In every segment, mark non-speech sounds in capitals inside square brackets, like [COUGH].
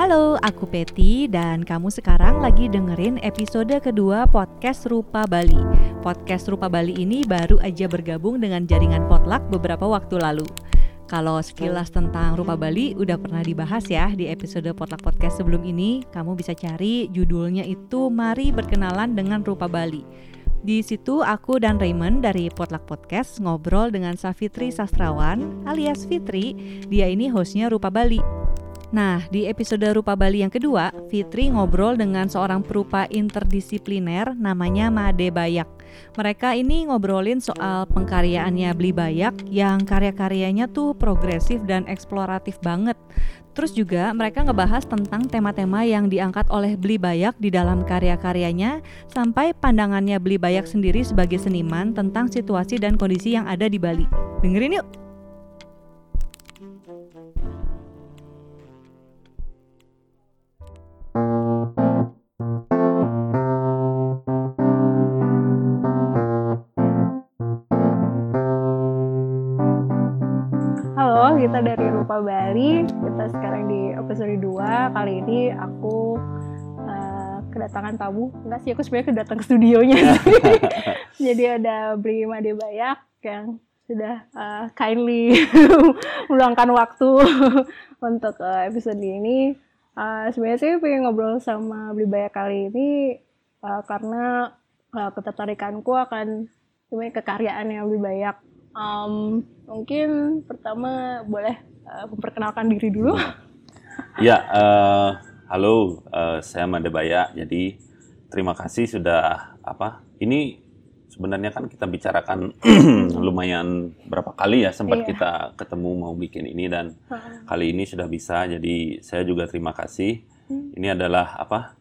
Halo, aku Peti dan kamu sekarang lagi dengerin episode kedua podcast Rupa Bali. Podcast Rupa Bali ini baru aja bergabung dengan jaringan Potluck beberapa waktu lalu. Kalau sekilas tentang Rupa Bali udah pernah dibahas ya di episode Potluck Podcast sebelum ini, kamu bisa cari judulnya itu Mari Berkenalan dengan Rupa Bali. Di situ aku dan Raymond dari Potluck Podcast ngobrol dengan Safitri Sastrawan alias Fitri. Dia ini hostnya Rupa Bali. Nah, di episode Rupa Bali yang kedua, Fitri ngobrol dengan seorang perupa interdisipliner namanya Made Bayak. Mereka ini ngobrolin soal pengkaryaannya Beli Bayak yang karya-karyanya tuh progresif dan eksploratif banget. Terus juga mereka ngebahas tentang tema-tema yang diangkat oleh Beli Bayak di dalam karya-karyanya sampai pandangannya Beli Bayak sendiri sebagai seniman tentang situasi dan kondisi yang ada di Bali. Dengerin yuk! Bali. Kita sekarang di episode 2. Kali ini aku uh, kedatangan tamu. Enggak sih, aku sebenarnya kedatang ke studionya. [LAUGHS] [LAUGHS] Jadi ada Bri Made Bayak yang sudah uh, kindly [LAUGHS] meluangkan waktu untuk uh, episode ini. Uh, sebenarnya sih pengen ngobrol sama Bli Bayak kali ini uh, karena uh, ketertarikanku akan sebenarnya kekaryaan Bli Bayak Um, mungkin pertama boleh uh, memperkenalkan diri dulu. [LAUGHS] Ya, uh, halo, uh, saya Madebaya. Jadi terima kasih sudah apa? Ini sebenarnya kan kita bicarakan [CLEARS THROAT] lumayan berapa kali ya sempat iya. kita ketemu mau bikin ini dan hmm. kali ini sudah bisa. Jadi saya juga terima kasih. Hmm. Ini adalah apa?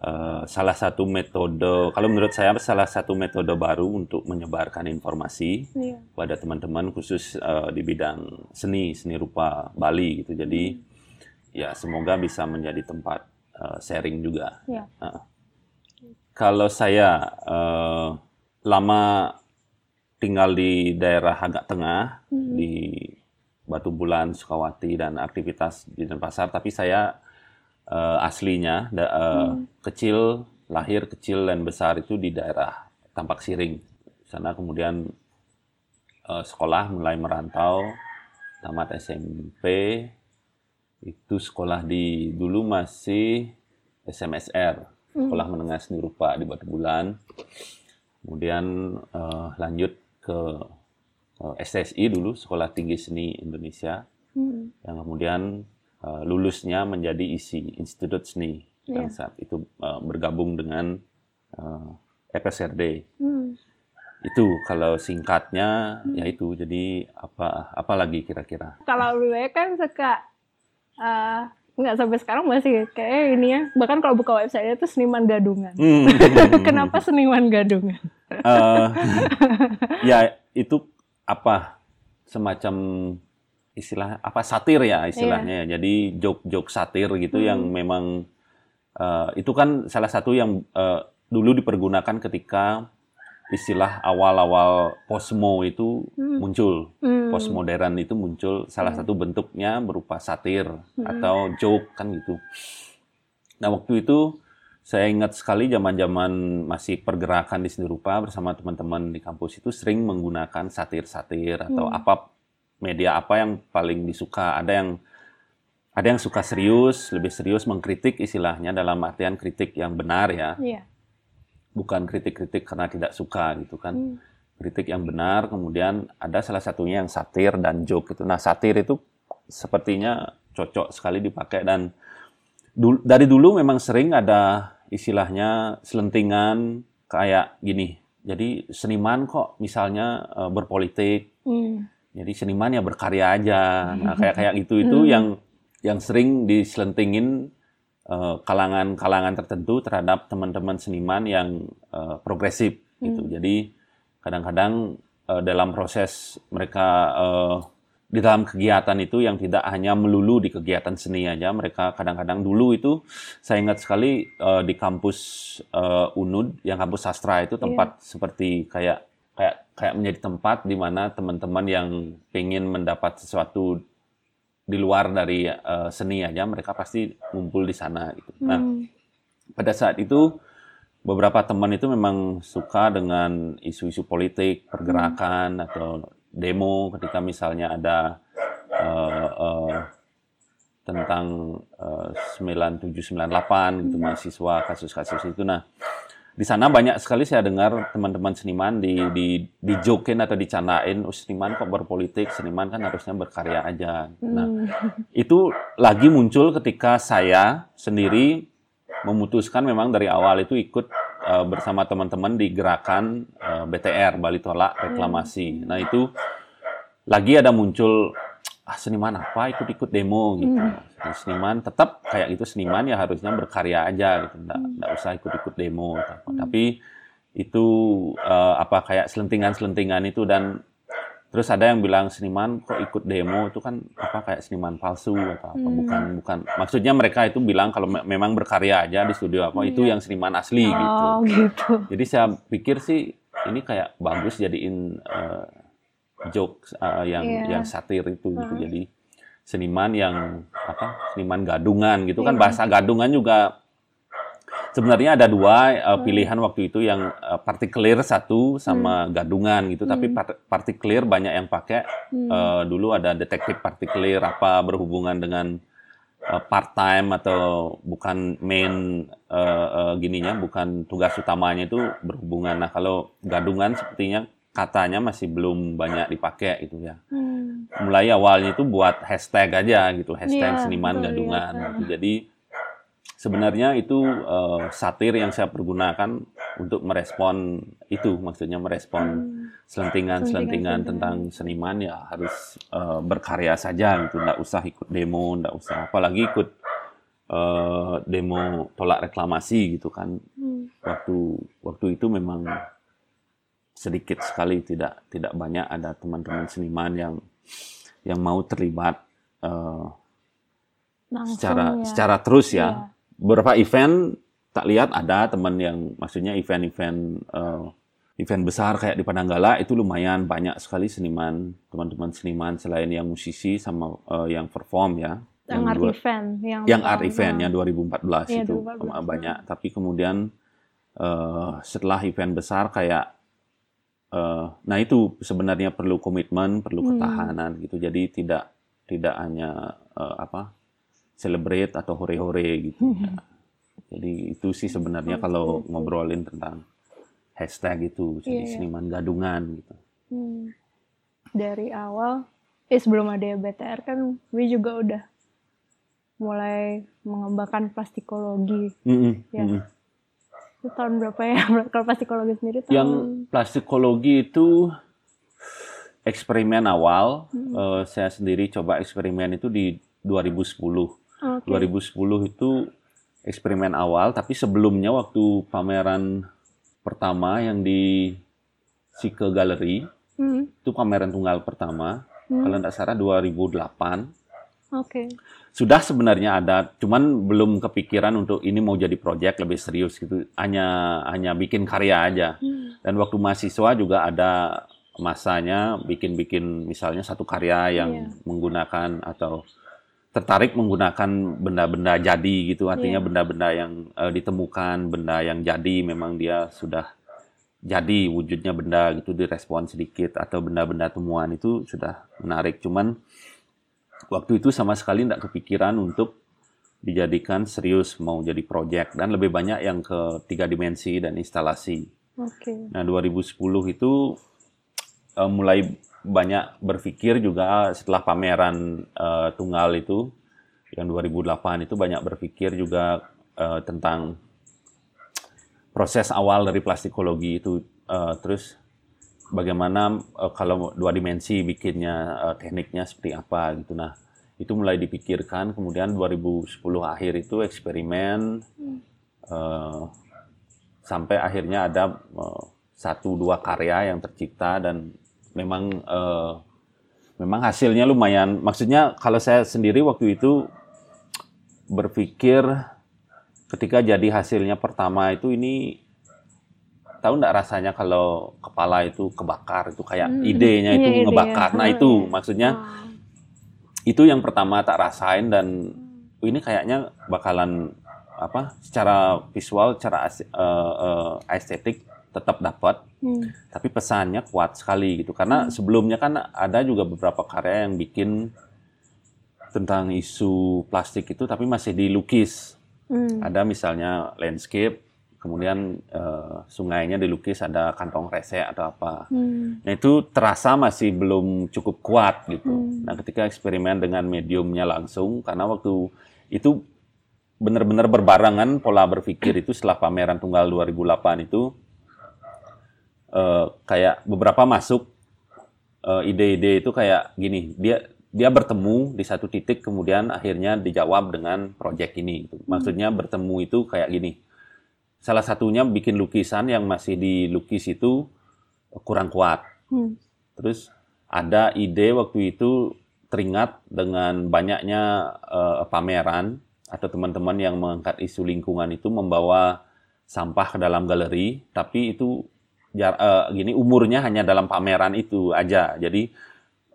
Uh, salah satu metode, kalau menurut saya salah satu metode baru untuk menyebarkan informasi yeah. pada teman-teman khusus uh, di bidang seni, seni rupa Bali gitu. Jadi mm. ya semoga bisa menjadi tempat uh, sharing juga. Yeah. Uh, kalau saya uh, lama tinggal di daerah agak tengah mm. di Batu Bulan, Sukawati dan aktivitas di Denpasar, tapi saya uh, aslinya da, uh, hmm. kecil lahir kecil dan besar itu di daerah Tampak Siring sana kemudian uh, sekolah mulai merantau tamat SMP itu sekolah di dulu masih SMSR sekolah hmm. menengah seni rupa di Batu Bulan kemudian uh, lanjut ke uh, SSI dulu sekolah tinggi seni Indonesia hmm. yang kemudian uh, lulusnya menjadi isi Institut Seni yeah. saat itu uh, bergabung dengan uh, eh, FSRD. Hmm. Itu kalau singkatnya hmm. ya itu jadi apa apa lagi kira-kira? Kalau gue kan suka uh, nggak sampai sekarang masih kayak ini ya bahkan kalau buka website itu seniman gadungan. Hmm. [LAUGHS] Kenapa seniman gadungan? uh, ya itu apa semacam istilah apa satir ya istilahnya yeah. jadi joke-joke satir gitu hmm. yang memang uh, itu kan salah satu yang uh, dulu dipergunakan ketika istilah awal-awal posmo itu hmm. muncul hmm. postmodern itu muncul salah hmm. satu bentuknya berupa satir hmm. atau joke kan gitu nah waktu itu saya ingat sekali zaman-zaman masih pergerakan di seni rupa bersama teman-teman di kampus itu sering menggunakan satir-satir atau hmm. apa media apa yang paling disuka. Ada yang ada yang suka serius, lebih serius mengkritik istilahnya dalam artian kritik yang benar ya. Yeah. Bukan kritik-kritik karena tidak suka gitu kan. Hmm. Kritik yang benar, kemudian ada salah satunya yang satir dan joke itu. Nah, satir itu sepertinya cocok sekali dipakai dan dulu, dari dulu memang sering ada istilahnya selentingan kayak gini. Jadi seniman kok misalnya uh, berpolitik, hmm jadi seniman ya berkarya aja nah kayak kayak itu itu hmm. yang yang sering diselentingin kalangan eh, kalangan-kalangan tertentu terhadap teman-teman seniman yang uh, progresif gitu hmm. jadi kadang-kadang uh, dalam proses mereka uh, di dalam kegiatan itu yang tidak hanya melulu di kegiatan seni aja mereka kadang-kadang dulu itu saya ingat sekali uh, di kampus uh, UNUD yang kampus sastra itu tempat yeah. seperti kayak kayak kayak menjadi tempat di mana teman-teman yang ingin mendapat sesuatu di luar dari uh, seni aja mereka pasti ngumpul di sana gitu. Nah, Hmm. pada saat itu beberapa teman itu memang suka dengan isu-isu politik, pergerakan atau demo ketika misalnya ada eh, eh, tentang eh, 9798 gitu mahasiswa kasus-kasus itu. Nah, di sana banyak sekali saya dengar teman-teman seniman di di dijokin atau dicanain, oh, seniman kok berpolitik, seniman kan harusnya berkarya aja. Nah, Hmm. itu lagi muncul ketika saya sendiri memutuskan memang dari awal itu ikut eh, bersama teman-teman di gerakan eh, BTR Bali Tolak Reklamasi. Nah itu lagi ada muncul ah seniman apa ikut-ikut demo gitu. Jadi Seniman tetap kayak gitu seniman ya harusnya berkarya aja gitu, nggak, nggak usah ikut-ikut demo. atau apa. Tapi itu eh, apa kayak selentingan-selentingan itu dan Terus ada yang bilang seniman kok ikut demo itu kan apa kayak seniman palsu atau apa Hmm. bukan bukan maksudnya mereka itu bilang kalau me- memang berkarya aja di studio apa itu yang seniman asli gitu. Oh gitu. Jadi saya pikir sih ini kayak bagus jadiin eh, jokes eh, yang Iya. yang satir itu gitu. Hmm. Jadi seniman yang apa seniman gadungan gitu kan Iya. bahasa gadungan juga sebenarnya ada dua Hmm. pilihan waktu itu yang eh, partikelir satu sama gadungan gitu tapi Hmm. part- partikelir banyak yang pakai Hmm. Eh, dulu ada detektif partikelir apa berhubungan dengan part time atau bukan main eh, eh, gininya bukan tugas utamanya itu berhubungan nah kalau gadungan sepertinya katanya masih belum banyak dipakai gitu ya Hmm. mulai awalnya itu buat hashtag aja gitu hashtag Iya, seniman betul, gadungan iya. gitu. jadi sebenarnya itu eh, satir yang saya pergunakan untuk merespon itu maksudnya merespon Hmm. selentingan-selentingan tentang seniman ya harus eh, berkarya saja gitu nggak usah ikut demo nggak usah apalagi ikut eh, demo tolak reklamasi gitu kan Hmm. waktu waktu itu memang sedikit sekali tidak tidak banyak. Ada teman-teman seniman yang yang mau terlibat eh, Langsung secara ya. secara terus ya. Iya. beberapa event tak lihat ada teman yang maksudnya event-event eh, event besar kayak di Padanggala itu lumayan banyak sekali seniman teman-teman seniman selain yang musisi sama eh, yang perform ya. Yang art dua- event yang yang art event yang 2014 Iya, itu. 2014, banyak. Tapi kemudian eh, setelah event besar kayak eh, nah itu sebenarnya perlu komitmen perlu Hmm. ketahanan gitu jadi tidak tidak hanya eh, apa celebrate atau hore-hore gitu ya. jadi itu sih sebenarnya Oke, kalau oke. ngobrolin tentang hashtag itu jadi Iya, iya. seniman gadungan gitu Hmm. dari awal eh sebelum ada BTR kan gue juga udah mulai mengembangkan plastikologi Mm-mm, Ya. mm-mm. Itu tahun berapa ya [LAUGHS] kalau plastikologi sendiri tahun Yang plastikologi itu eksperimen awal. Hmm. Eh, saya sendiri coba eksperimen itu di 2010. Oke. 2010 itu eksperimen awal, tapi sebelumnya waktu pameran pertama yang di Sike Gallery, Hmm, itu pameran tunggal pertama, hmm, kalau tidak salah 2008. Oke Sudah sebenarnya ada, cuman belum kepikiran untuk ini mau jadi proyek lebih serius gitu. Hanya hanya bikin karya aja. Hmm, Dan waktu mahasiswa juga ada masanya bikin-bikin misalnya satu karya yang Iya. menggunakan atau tertarik menggunakan benda-benda jadi gitu. Artinya Iya. benda-benda yang eh, ditemukan, benda yang jadi memang dia sudah jadi wujudnya benda gitu direspon sedikit atau benda-benda temuan itu sudah menarik. Cuman waktu itu sama sekali tidak kepikiran untuk dijadikan serius mau jadi proyek dan lebih banyak yang ke tiga dimensi dan instalasi. oke Nah 2010 itu eh, mulai banyak berpikir juga setelah pameran eh, tunggal itu yang 2008 itu banyak berpikir juga eh, tentang proses awal dari plastikologi itu eh, terus bagaimana eh, kalau dua dimensi bikinnya eh, tekniknya seperti apa gitu. Nah itu mulai dipikirkan. Kemudian 2010 akhir itu eksperimen eh, sampai akhirnya ada eh, satu dua karya yang tercipta dan memang eh, memang hasilnya lumayan. Maksudnya kalau saya sendiri waktu itu berpikir ketika jadi hasilnya pertama itu ini tahu nggak rasanya kalau kepala itu kebakar itu kayak Hmm, idenya iya, itu idenya. ngebakar nah Hmm, itu iya. maksudnya Wah. itu yang pertama tak rasain dan oh, ini kayaknya bakalan apa secara visual, secara uh, uh, estetik tetap dapat, hmm. tapi pesannya kuat sekali gitu. Karena hmm. sebelumnya kan ada juga beberapa karya yang bikin tentang isu plastik itu, tapi masih dilukis. Hmm. Ada misalnya landscape, kemudian uh, sungainya dilukis ada kantong resek atau apa. Hmm. Nah itu terasa masih belum cukup kuat gitu. Hmm. Nah ketika eksperimen dengan mediumnya langsung, karena waktu itu benar-benar berbarengan pola berpikir itu setelah pameran tunggal 2008 itu uh, kayak beberapa masuk uh, ide-ide itu kayak gini dia dia bertemu di satu titik kemudian akhirnya dijawab dengan proyek ini gitu. maksudnya bertemu itu kayak gini salah satunya bikin lukisan yang masih dilukis itu kurang kuat hmm. terus ada ide waktu itu teringat dengan banyaknya uh, pameran atau teman-teman yang mengangkat isu lingkungan itu membawa sampah ke dalam galeri tapi itu jar, uh, gini umurnya hanya dalam pameran itu aja. Jadi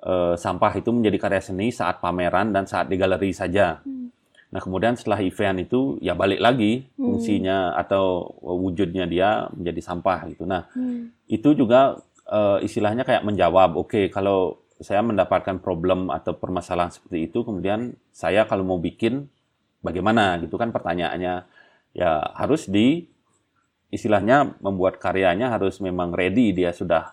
uh, sampah itu menjadi karya seni saat pameran dan saat di galeri saja. Hmm. Nah kemudian setelah event itu ya balik lagi hmm. fungsinya atau wujudnya dia menjadi sampah gitu. Nah hmm. itu juga uh, istilahnya kayak menjawab, oke okay, kalau saya mendapatkan problem atau permasalahan seperti itu, kemudian saya kalau mau bikin bagaimana gitu kan pertanyaannya ya harus di istilahnya membuat karyanya harus memang ready dia sudah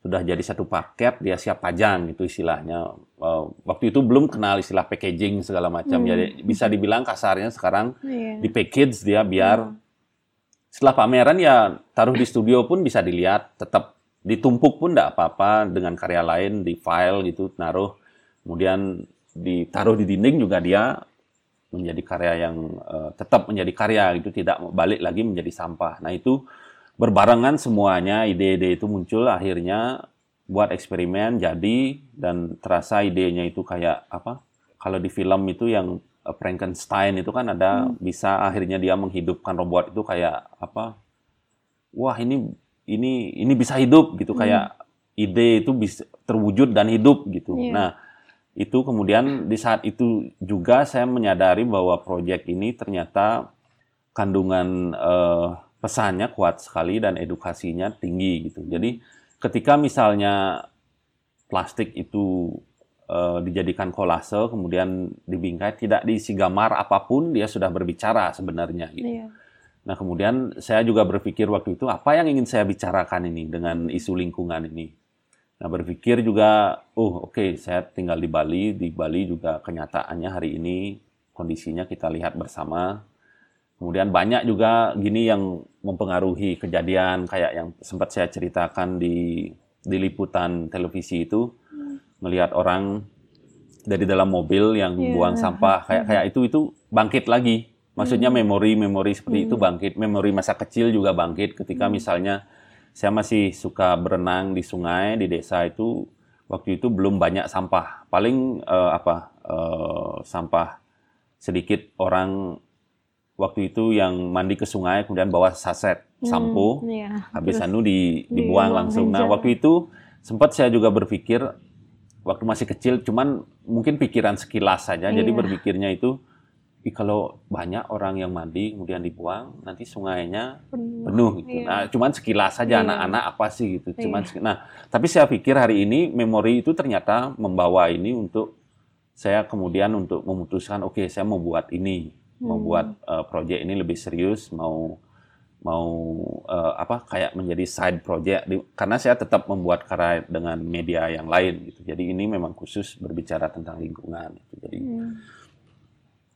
sudah jadi satu paket dia siap pajang itu istilahnya uh, waktu itu belum kenal istilah packaging segala macam hmm. jadi bisa dibilang kasarnya sekarang yeah. di package dia biar hmm. setelah pameran ya taruh di studio pun bisa dilihat tetap ditumpuk pun tidak apa-apa dengan karya lain di file gitu naruh kemudian ditaruh di dinding juga dia menjadi karya yang uh, tetap menjadi karya itu tidak balik lagi menjadi sampah. Nah itu berbarengan semuanya ide-ide itu muncul akhirnya buat eksperimen jadi dan terasa idenya itu kayak apa? Kalau di film itu yang uh, Frankenstein itu kan ada hmm. bisa akhirnya dia menghidupkan robot itu kayak apa? Wah ini ini ini bisa hidup gitu hmm. kayak ide itu bisa terwujud dan hidup gitu. Yeah. Nah itu kemudian di saat itu juga saya menyadari bahwa proyek ini ternyata kandungan uh, pesannya kuat sekali dan edukasinya tinggi gitu. Jadi ketika misalnya plastik itu uh, dijadikan kolase kemudian dibingkai tidak diisi gambar apa pun dia sudah berbicara sebenarnya gitu. Iya. Nah kemudian saya juga berpikir waktu itu apa yang ingin saya bicarakan ini dengan isu lingkungan ini. Nah berpikir juga, oh oke okay, saya tinggal di Bali, di Bali juga kenyataannya hari ini kondisinya kita lihat bersama. Kemudian banyak juga gini yang mempengaruhi kejadian kayak yang sempat saya ceritakan di di liputan televisi itu melihat orang dari dalam mobil yang yeah. buang sampah kayak kayak itu itu bangkit lagi. Maksudnya memori-memori seperti hmm. itu bangkit, memori masa kecil juga bangkit ketika hmm. misalnya saya masih suka berenang di sungai di desa itu waktu itu belum banyak sampah paling uh, apa uh, sampah sedikit orang waktu itu yang mandi ke sungai kemudian bawa saset hmm, sampo hmm, iya. habis anu di dibuang langsung nah waktu itu sempat saya juga berpikir waktu masih kecil cuman mungkin pikiran sekilas saja iya. jadi berpikirnya itu Ih, kalau banyak orang yang mandi kemudian dibuang, nanti sungainya penuh, penuh gitu. Iya. Nah, cuman sekilas saja iya. anak-anak iya. apa sih gitu. Cuman iya. nah, tapi saya pikir hari ini memori itu ternyata membawa ini untuk saya kemudian untuk memutuskan oke, okay, saya mau buat ini, hmm. mau buat uh, proyek ini lebih serius, mau mau uh, apa kayak menjadi side project di, karena saya tetap membuat karya dengan media yang lain gitu. Jadi ini memang khusus berbicara tentang lingkungan gitu. Jadi hmm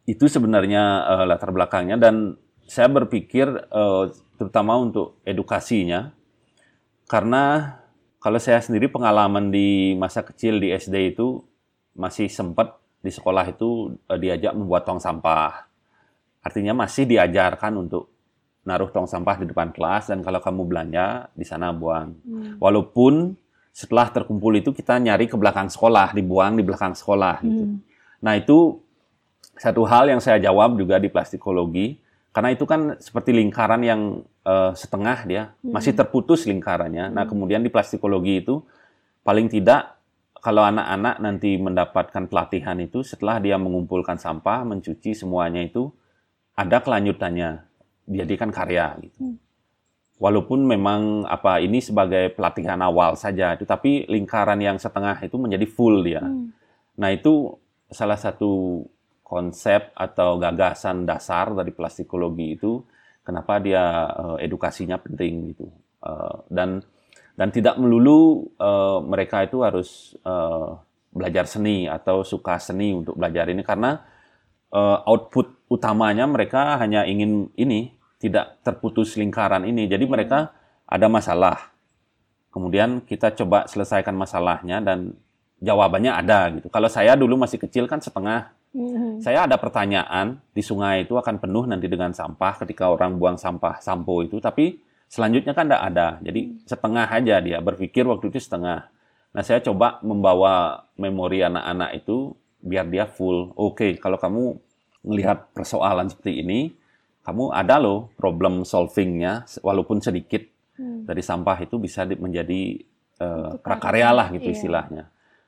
itu sebenarnya uh, latar belakangnya dan saya berpikir uh, terutama untuk edukasinya karena kalau saya sendiri pengalaman di masa kecil di SD itu masih sempat di sekolah itu uh, diajak membuat tong sampah. Artinya masih diajarkan untuk naruh tong sampah di depan kelas dan kalau kamu belanja di sana buang. Hmm. Walaupun setelah terkumpul itu kita nyari ke belakang sekolah, dibuang di belakang sekolah gitu. Hmm. Nah, itu satu hal yang saya jawab juga di plastikologi, karena itu kan seperti lingkaran yang uh, setengah dia, hmm. masih terputus lingkarannya. Nah, hmm. Nah, kemudian di plastikologi itu paling tidak kalau anak-anak nanti mendapatkan pelatihan itu setelah dia mengumpulkan sampah, mencuci semuanya itu ada kelanjutannya, dijadikan karya gitu. Hmm. Walaupun memang apa ini sebagai pelatihan awal saja, tetapi lingkaran yang setengah itu menjadi full dia. Hmm. Nah itu salah satu konsep atau gagasan dasar dari plastikologi itu kenapa dia uh, edukasinya penting gitu. Uh, dan dan tidak melulu uh, mereka itu harus uh, belajar seni atau suka seni untuk belajar ini karena uh, output utamanya mereka hanya ingin ini tidak terputus lingkaran ini jadi mereka ada masalah kemudian kita coba selesaikan masalahnya dan jawabannya ada gitu kalau saya dulu masih kecil kan setengah mm-hmm. saya ada pertanyaan di sungai itu akan penuh nanti dengan sampah ketika orang buang sampah sampo itu tapi Selanjutnya kan tidak ada, jadi setengah aja dia berpikir waktu itu setengah. Nah saya coba membawa memori anak-anak itu biar dia full. Oke, okay, kalau kamu melihat persoalan seperti ini, kamu ada loh problem solvingnya, walaupun sedikit hmm. dari sampah itu bisa menjadi uh, prakarya lah gitu iya. istilahnya.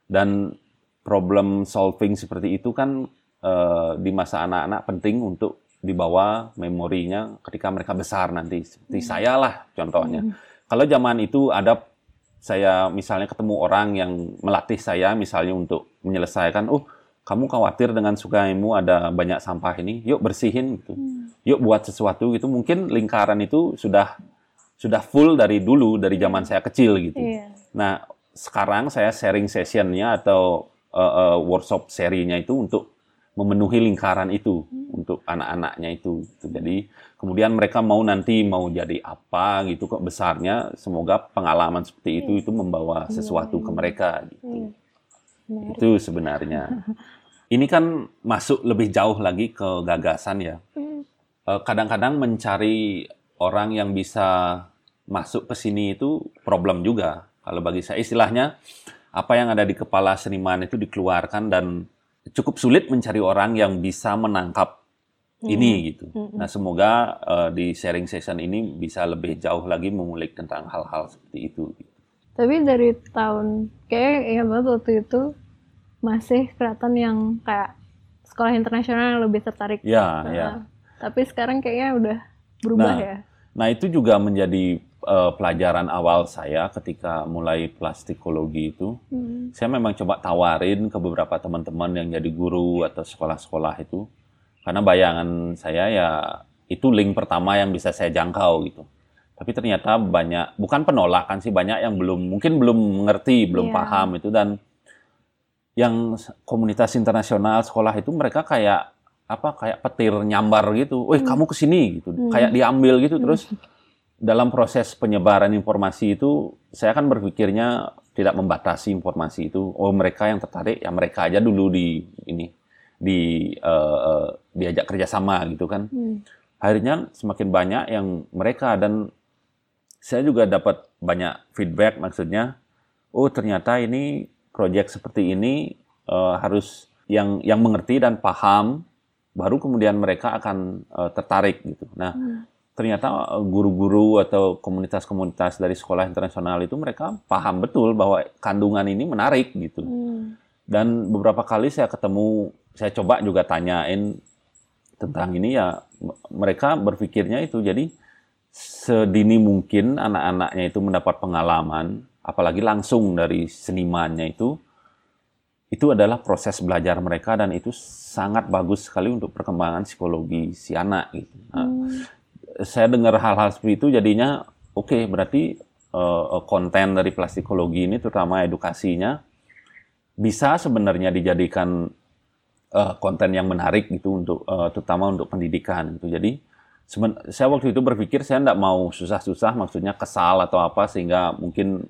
Dan problem solving seperti itu kan uh, di masa anak-anak penting untuk dibawa memorinya ketika mereka besar nanti seperti hmm. saya lah contohnya. Hmm. Kalau zaman itu ada saya misalnya ketemu orang yang melatih saya misalnya untuk menyelesaikan, oh kamu khawatir dengan sukaimu ada banyak sampah ini, yuk bersihin gitu, hmm. yuk buat sesuatu gitu. Mungkin lingkaran itu sudah sudah full dari dulu dari zaman saya kecil gitu. Yeah. Nah sekarang saya sharing sessionnya atau uh, uh, workshop serinya itu untuk memenuhi lingkaran itu hmm. untuk anak-anaknya itu. Jadi kemudian mereka mau nanti mau jadi apa gitu kok besarnya semoga pengalaman seperti itu itu membawa iya. sesuatu ke mereka gitu. Hmm. Itu sebenarnya. Ini kan masuk lebih jauh lagi ke gagasan ya. Hmm. Eh, kadang-kadang mencari orang yang bisa masuk ke sini itu problem juga. Kalau bagi saya istilahnya apa yang ada di kepala seniman itu dikeluarkan dan cukup sulit mencari orang yang bisa menangkap hmm. ini gitu. Hmm. Nah, semoga uh, di sharing session ini bisa lebih jauh lagi mengulik tentang hal-hal seperti itu. Gitu. Tapi dari tahun kayak ya banget waktu itu masih kelihatan yang kayak sekolah internasional yang lebih tertarik. Ya, nah, ya. Tapi sekarang kayaknya udah berubah nah, ya. Nah, itu juga menjadi uh, pelajaran awal saya ketika mulai plastikologi itu, hmm. saya memang coba tawarin ke beberapa teman-teman yang jadi guru atau sekolah-sekolah itu, karena bayangan saya ya itu link pertama yang bisa saya jangkau gitu. Tapi ternyata banyak, bukan penolakan sih, banyak yang belum, mungkin belum mengerti, belum yeah. paham itu dan yang komunitas internasional sekolah itu mereka kayak apa kayak petir nyambar gitu, wih hmm. kamu ke sini gitu, hmm. kayak diambil gitu terus dalam proses penyebaran informasi itu saya kan berpikirnya tidak membatasi informasi itu. Oh mereka yang tertarik ya mereka aja dulu di ini di uh, diajak kerjasama gitu kan. Hmm. Akhirnya semakin banyak yang mereka dan saya juga dapat banyak feedback maksudnya. Oh ternyata ini proyek seperti ini uh, harus yang yang mengerti dan paham baru kemudian mereka akan uh, tertarik gitu. Nah. Hmm ternyata eh, guru-guru atau komunitas-komunitas dari sekolah internasional itu mereka paham betul bahwa kandungan ini menarik gitu. Hmm. Dan beberapa kali saya ketemu, saya coba juga tanyain tentang ini ya mereka berpikirnya itu jadi sedini mungkin anak-anaknya itu mendapat pengalaman apalagi langsung dari senimannya itu itu adalah proses belajar mereka dan itu sangat bagus sekali untuk perkembangan psikologi si anak gitu. Nah, hmm saya dengar hal-hal seperti itu jadinya oke okay, berarti uh, konten dari plastikologi ini terutama edukasinya bisa sebenarnya dijadikan uh, konten yang menarik gitu untuk uh, terutama untuk pendidikan gitu. Jadi saya waktu itu berpikir saya tidak mau susah-susah maksudnya kesal atau apa sehingga mungkin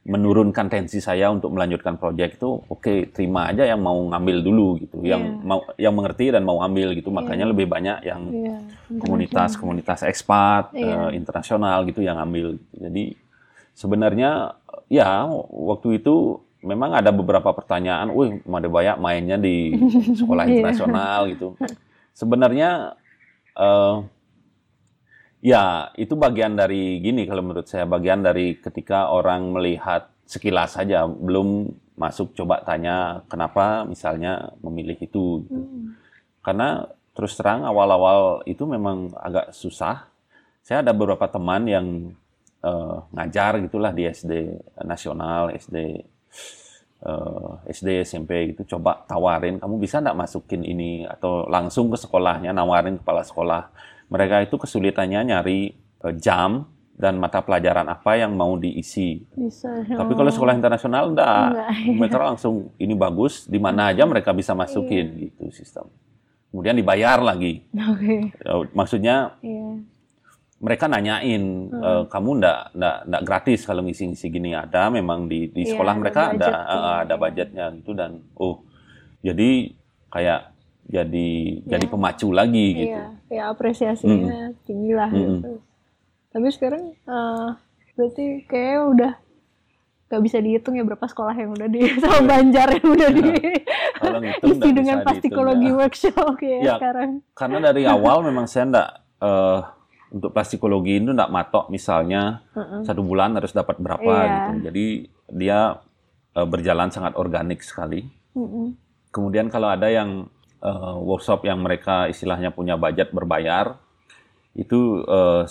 menurunkan tensi saya untuk melanjutkan proyek itu oke okay, terima aja yang mau ngambil dulu gitu yeah. yang mau yang mengerti dan mau ambil gitu makanya yeah. lebih banyak yang yeah. komunitas komunitas ekspat yeah. uh, internasional gitu yang ambil jadi sebenarnya ya waktu itu memang ada beberapa pertanyaan wih banyak mainnya di [LAUGHS] sekolah iya. internasional gitu sebenarnya uh, Ya, itu bagian dari gini kalau menurut saya bagian dari ketika orang melihat sekilas saja, belum masuk coba tanya kenapa misalnya memilih itu gitu. Hmm. Karena terus terang awal-awal itu memang agak susah. Saya ada beberapa teman yang eh, ngajar gitulah di SD nasional, SD eh, SD SMP gitu coba tawarin kamu bisa nggak masukin ini atau langsung ke sekolahnya nawarin kepala sekolah mereka itu kesulitannya nyari eh, jam dan mata pelajaran apa yang mau diisi Bisa. tapi kalau sekolah internasional enggak Enggak. mereka langsung ini bagus di mana aja mereka bisa masukin gitu sistem kemudian dibayar lagi Oke. Eh, maksudnya Iya. mereka nanyain Hmm. "Eh, kamu ndak ndak ndak gratis kalau ngisi-ngisi gini ada memang di di Iya, sekolah ada mereka ada ada iya. budgetnya gitu dan oh jadi kayak jadi jadi Iya. pemacu lagi gitu Iya, ya apresiasinya tinggi lah Mm-mm. gitu. Tapi sekarang eh, berarti kayak udah gak bisa dihitung ya berapa sekolah yang udah di [LAUGHS] sama Banjar yang udah di [LAUGHS] ngitung isi dengan plastikologi dihitung, ya. workshop ya, Ya. sekarang. karena dari awal memang saya ndak eh, untuk plastikologi itu ndak matok misalnya Heeh. satu bulan harus dapat berapa Iya. gitu jadi dia eh, berjalan sangat organik sekali Mm-mm. Kemudian kalau ada yang eh, workshop yang mereka istilahnya punya budget berbayar, itu eh,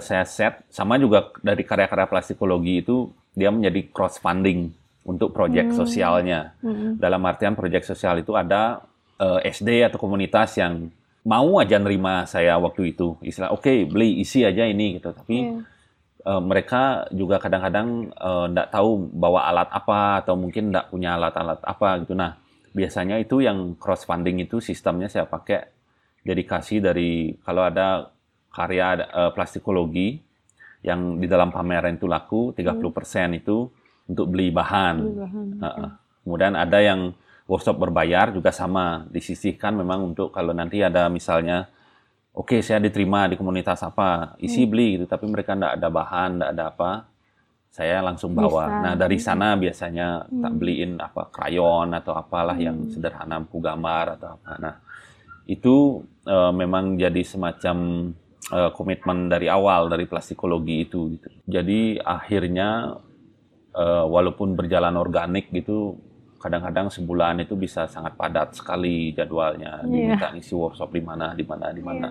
saya set sama juga dari karya-karya plastikologi itu dia menjadi cross funding untuk proyek Hmm. sosialnya. Mm-mm. Dalam artian proyek sosial itu ada eh, SD atau komunitas yang mau aja nerima saya waktu itu. Istilah oke beli isi aja ini gitu. Tapi Iya. eh, mereka juga kadang-kadang tidak tahu bawa alat apa atau mungkin tidak punya alat-alat apa gitu. Nah, biasanya itu yang cross funding itu sistemnya saya pakai dedikasi dari kalau ada karya eh, plastikologi yang di dalam pameran itu laku 30% itu untuk beli bahan. Beli bahan. Heeh. Kemudian ada yang workshop berbayar juga sama disisihkan memang untuk kalau nanti ada misalnya oke saya diterima di komunitas apa isi beli gitu tapi mereka enggak ada bahan enggak ada apa saya langsung bawa Bisa. nah dari sana biasanya tak Hmm. beliin apa krayon atau apalah yang Hmm. sederhana buku gambar atau apa nah itu eh, memang jadi semacam eh, komitmen dari awal dari plastikologi itu gitu jadi akhirnya eh, walaupun berjalan organik gitu kadang-kadang sebulan itu bisa sangat padat sekali jadwalnya Iya. diminta ngisi workshop di mana di mana di mana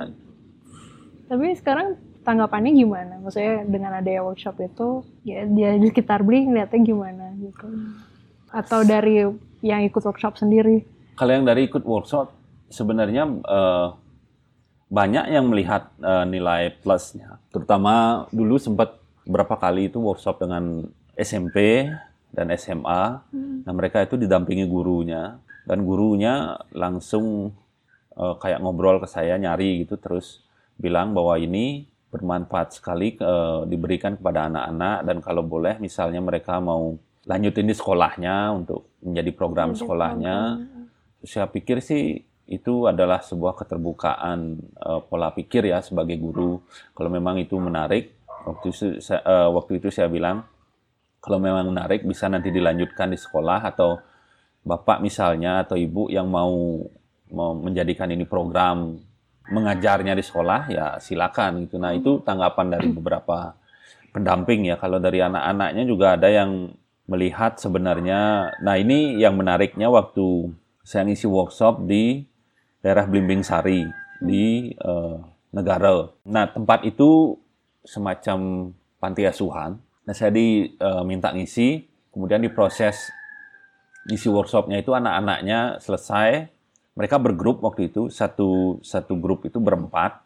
Tapi sekarang tanggapannya gimana? Maksudnya dengan adanya workshop itu, ya dia di sekitar beli ngeliatnya gimana gitu? Atau dari yang ikut workshop sendiri? kalau yang dari ikut workshop sebenarnya eh, banyak yang melihat eh, nilai plusnya terutama dulu sempat berapa kali itu workshop dengan SMP dan SMA Hmm. Nah, mereka itu didampingi gurunya dan gurunya langsung eh, kayak ngobrol ke saya nyari gitu terus bilang bahwa ini bermanfaat sekali eh, diberikan kepada anak-anak dan kalau boleh misalnya mereka mau lanjutin di sekolahnya untuk menjadi program Jadi sekolahnya program. saya pikir sih itu adalah sebuah keterbukaan eh, pola pikir ya sebagai guru. Kalau memang itu menarik, waktu itu saya, eh, waktu itu saya bilang kalau memang menarik bisa nanti dilanjutkan di sekolah atau bapak misalnya atau ibu yang mau mau menjadikan ini program mengajarnya di sekolah ya silakan gitu. Nah itu tanggapan dari beberapa pendamping ya. Kalau dari anak-anaknya juga ada yang melihat sebenarnya. Nah ini yang menariknya waktu saya ngisi workshop di daerah Blimbing Sari di eh, Negara. Nah tempat itu semacam panti asuhan. Nah saya diminta ngisi, kemudian diproses ngisi workshopnya itu anak-anaknya selesai. Mereka bergrup waktu itu satu satu grup itu berempat.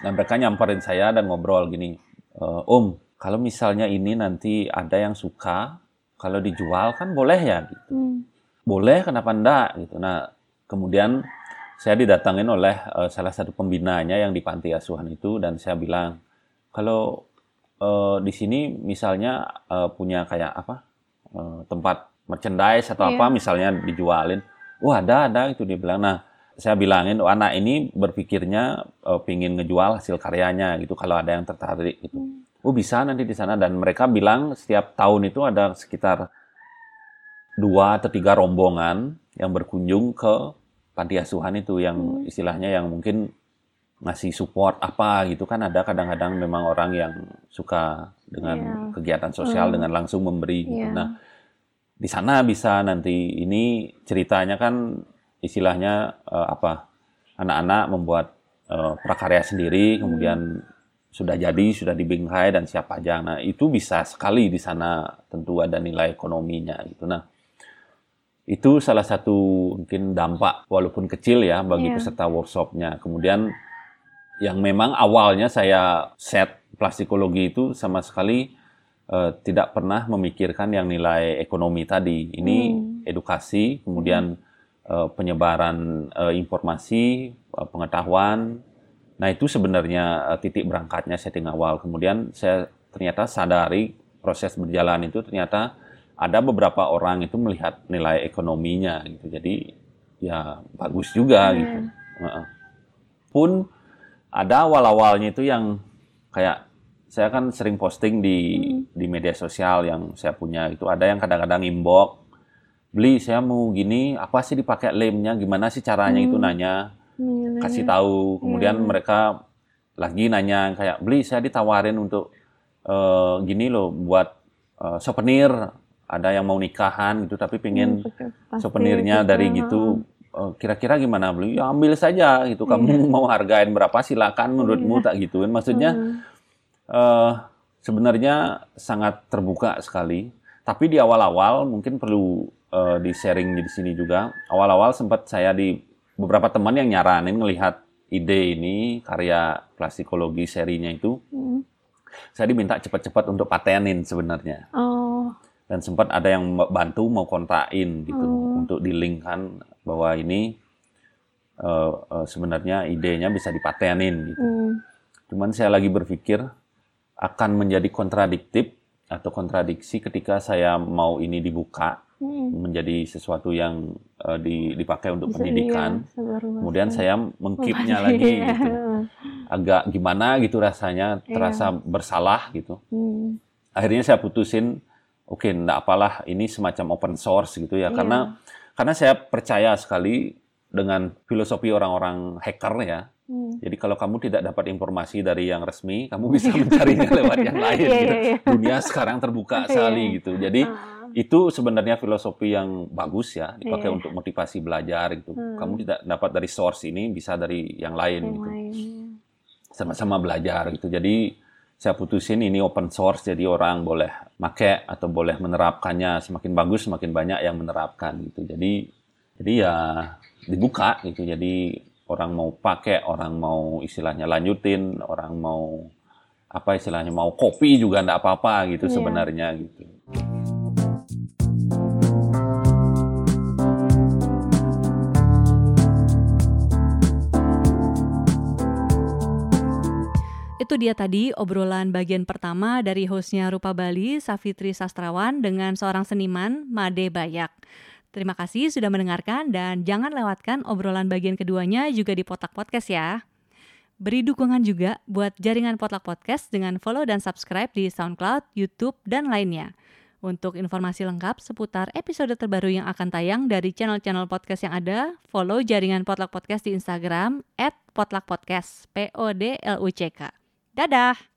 Dan mereka nyamperin saya dan ngobrol gini, "E, Om, kalau misalnya ini nanti ada yang suka, kalau dijual kan boleh ya? Gitu Hmm. boleh kenapa enggak gitu nah kemudian saya didatangin oleh eh, salah satu pembinanya yang di panti asuhan itu dan saya bilang kalau eh, di sini misalnya eh, punya kayak apa eh, tempat merchandise atau Iya. apa misalnya dijualin oh ada ada itu dia bilang nah saya bilangin oh, anak ini berpikirnya eh, pingin ngejual hasil karyanya gitu kalau ada yang tertarik gitu Hmm. oh bisa nanti di sana dan mereka bilang setiap tahun itu ada sekitar dua atau tiga rombongan yang berkunjung ke panti asuhan itu yang Hmm. istilahnya yang mungkin ngasih support apa gitu kan ada kadang-kadang memang orang yang suka dengan Iya. kegiatan sosial Hmm. dengan langsung memberi gitu. Iya. Nah, di sana bisa nanti ini ceritanya kan istilahnya uh, apa anak-anak membuat uh, prakarya sendiri kemudian sudah jadi sudah dibingkai dan siapa aja nah itu bisa sekali di sana tentu ada nilai ekonominya gitu. Nah itu salah satu mungkin dampak walaupun kecil ya bagi yeah. peserta workshopnya. Kemudian yang memang awalnya saya set plastikologi itu sama sekali uh, tidak pernah memikirkan yang nilai ekonomi tadi. Ini hmm. edukasi, kemudian uh, penyebaran uh, informasi, uh, pengetahuan. Nah itu sebenarnya uh, titik berangkatnya setting awal. Kemudian saya ternyata sadari proses berjalan itu ternyata ada beberapa orang itu melihat nilai ekonominya gitu. Jadi ya bagus juga hmm. gitu. Uh, pun ada awal-awalnya itu yang kayak saya kan sering posting di. Di media sosial yang saya punya itu. Ada yang kadang-kadang inbox beli saya mau gini apa sih dipakai lemnya? Gimana sih caranya? Hmm. itu nanya hmm, kasih tahu. Kemudian hmm. mereka lagi nanya kayak beli saya ditawarin untuk uh, gini loh buat uh, souvenir. Ada yang mau nikahan gitu tapi pengen hmm, souvenirnya dari gitu. eh, kira-kira gimana? Beli ya ambil saja gitu. Kamu hmm. [LAUGHS] mau hargain berapa silakan menurutmu hmm. tak gituin. Maksudnya uh, sebenarnya sangat terbuka sekali. Tapi di awal-awal mungkin perlu uh, di sharing di sini juga. Awal-awal sempat saya di beberapa teman yang nyaranin melihat ide ini karya plastikologi serinya itu. Hmm. Saya diminta cepat-cepat untuk patenin sebenarnya. Oh. Dan sempat ada yang bantu mau kontain gitu oh. untuk dilingkan bahwa ini uh, uh, sebenarnya idenya bisa dipatenin gitu. Hmm. Cuman saya lagi berpikir akan menjadi kontradiktif atau kontradiksi ketika saya mau ini dibuka hmm. menjadi sesuatu yang uh, di, dipakai untuk Bisa pendidikan. Iya, Kemudian saya mengkipnya lagi iya. gitu. Agak gimana gitu rasanya, iya. terasa bersalah gitu. Hmm. Akhirnya saya putusin oke, okay, enggak apalah ini semacam open source gitu ya. Iya. Karena karena saya percaya sekali dengan filosofi orang-orang hacker ya Hmm. Jadi kalau kamu tidak dapat informasi dari yang resmi, kamu [LAUGHS] bisa mencarinya lewat yang lain. yeah, gitu. yeah, yeah. Dunia sekarang terbuka [LAUGHS] sekali gitu. Jadi uh. itu sebenarnya filosofi yang bagus ya, dipakai yeah. untuk motivasi belajar gitu. Hmm. Kamu tidak dapat dari source ini, bisa dari yang lain yang gitu. Sama-sama belajar gitu. Jadi saya putusin ini open source, jadi orang boleh make atau boleh menerapkannya. Semakin bagus, semakin banyak yang menerapkan gitu. Jadi jadi ya dibuka gitu. Jadi orang mau pakai, orang mau istilahnya lanjutin, orang mau apa istilahnya mau kopi juga enggak apa-apa gitu yeah. sebenarnya gitu. Itu dia tadi obrolan bagian pertama dari hostnya Rupa Bali, Safitri Sastrawan dengan seorang seniman, Made Bayak. Terima kasih sudah mendengarkan dan jangan lewatkan obrolan bagian keduanya juga di Potak Podcast ya. Beri dukungan juga buat jaringan Potak Podcast dengan follow dan subscribe di SoundCloud, YouTube, dan lainnya. Untuk informasi lengkap seputar episode terbaru yang akan tayang dari channel-channel podcast yang ada, follow jaringan Potluck Podcast di Instagram @potluckpodcast, P O D L U C K. Dadah.